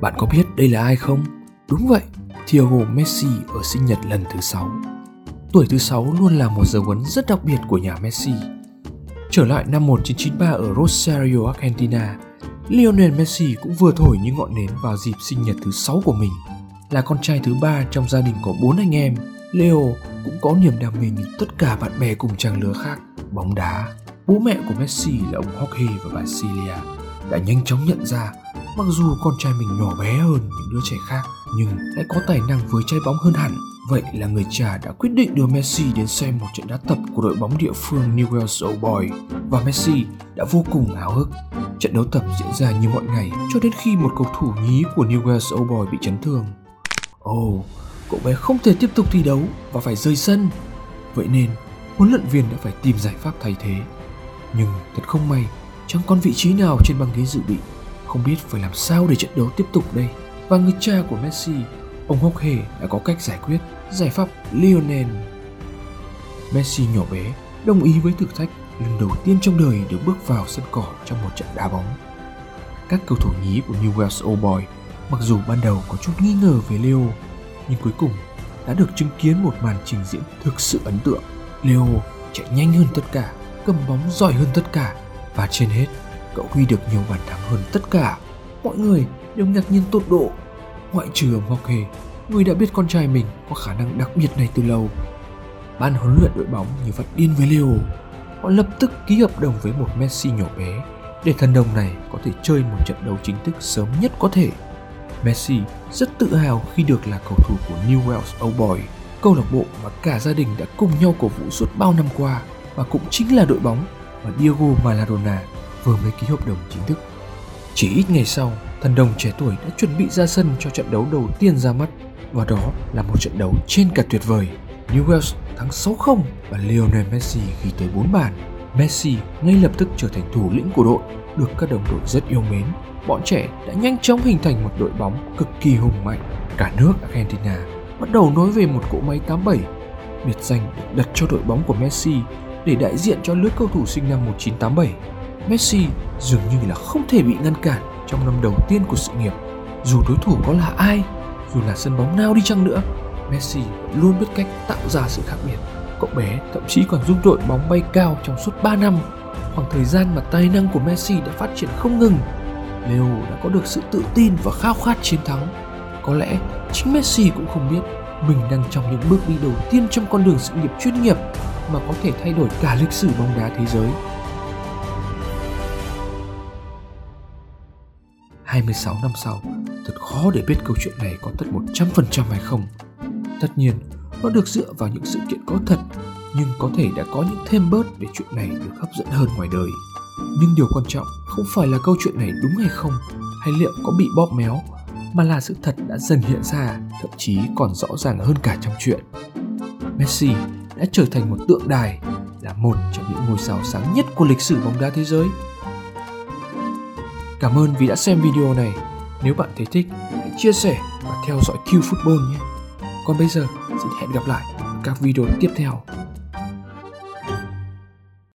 Bạn có biết đây là ai không? Đúng vậy, Thiago Messi ở sinh nhật lần thứ 6. Tuổi thứ 6 luôn là một dấu ấn rất đặc biệt của nhà Messi. Trở lại năm 1993 ở Rosario, Argentina, Lionel Messi cũng vừa thổi những ngọn nến vào dịp sinh nhật thứ 6 của mình. Là con trai thứ ba trong gia đình có 4 anh em, Leo cũng có niềm đam mê như tất cả bạn bè cùng trang lứa khác, bóng đá. Bố mẹ của Messi là ông Jorge và bà Celia đã nhanh chóng nhận ra mặc dù con trai mình nhỏ bé hơn những đứa trẻ khác nhưng lại có tài năng với trái bóng hơn hẳn. Vậy là người cha đã quyết định đưa Messi đến xem một trận đá tập của đội bóng địa phương Newell's Old Boy và Messi đã vô cùng háo hức. Trận đấu tập diễn ra như mọi ngày cho đến khi một cầu thủ nhí của Newell's Old Boy bị chấn thương. Ồ, oh, cậu bé không thể tiếp tục thi đấu và phải rời sân. Vậy nên, huấn luyện viên đã phải tìm giải pháp thay thế. Nhưng thật không may, chẳng còn vị trí nào trên băng ghế dự bị. Không biết phải làm sao để trận đấu tiếp tục đây. Và người cha của Messi, ông Hốc Hề đã có cách giải quyết, giải pháp Lionel. Messi nhỏ bé đồng ý với thử thách lần đầu tiên trong đời được bước vào sân cỏ trong một trận đá bóng. Các cầu thủ nhí của Newell's Old Boy mặc dù ban đầu có chút nghi ngờ về Leo, nhưng cuối cùng đã được chứng kiến một màn trình diễn thực sự ấn tượng. Leo chạy nhanh hơn tất cả, cầm bóng giỏi hơn tất cả và trên hết, cậu ghi được nhiều bàn thắng hơn tất cả. Mọi người đều ngạc nhiên tột độ, ngoại trừ ông Hockey, người đã biết con trai mình có khả năng đặc biệt này từ lâu. Ban huấn luyện đội bóng như vật điên với Leo. Họ lập tức ký hợp đồng với một Messi nhỏ bé để thần đồng này có thể chơi một trận đấu chính thức sớm nhất có thể. Messi rất tự hào khi được là cầu thủ của Newell's Old Boy, câu lạc bộ mà cả gia đình đã cùng nhau cổ vũ suốt bao năm qua và cũng chính là đội bóng mà Diego Maradona vừa mới ký hợp đồng chính thức. Chỉ ít ngày sau, thần đồng trẻ tuổi đã chuẩn bị ra sân cho trận đấu đầu tiên ra mắt và đó là một trận đấu trên cả tuyệt vời. Newell's thắng 6-0 và Lionel Messi ghi tới 4 bàn. Messi ngay lập tức trở thành thủ lĩnh của đội, được các đồng đội rất yêu mến. Bọn trẻ đã nhanh chóng hình thành một đội bóng cực kỳ hùng mạnh. Cả nước Argentina bắt đầu nói về một cỗ máy 87. Biệt danh được đặt cho đội bóng của Messi để đại diện cho lứa cầu thủ sinh năm 1987. Messi dường như là không thể bị ngăn cản trong năm đầu tiên của sự nghiệp. Dù đối thủ có là ai, dù là sân bóng nào đi chăng nữa, Messi luôn biết cách tạo ra sự khác biệt. Cậu bé thậm chí còn giúp đội bóng bay cao trong suốt 3 năm, khoảng thời gian mà tài năng của Messi đã phát triển không ngừng. Leo đã có được sự tự tin và khao khát chiến thắng. Có lẽ chính Messi cũng không biết mình đang trong những bước đi đầu tiên trong con đường sự nghiệp chuyên nghiệp mà có thể thay đổi cả lịch sử bóng đá thế giới. 26 năm sau, thật khó để biết câu chuyện này có thật 100% hay không. Tất nhiên, nó được dựa vào những sự kiện có thật, nhưng có thể đã có những thêm bớt để chuyện này được hấp dẫn hơn ngoài đời. Nhưng điều quan trọng không phải là câu chuyện này đúng hay không, hay liệu có bị bóp méo, mà là sự thật đã dần hiện ra, thậm chí còn rõ ràng hơn cả trong chuyện. Messi đã trở thành một tượng đài, là một trong những ngôi sao sáng nhất của lịch sử bóng đá thế giới. Cảm ơn vì đã xem video này. Nếu bạn thấy thích, hãy chia sẻ và theo dõi Q Football nhé. Còn bây giờ, xin hẹn gặp lại ở các video tiếp theo.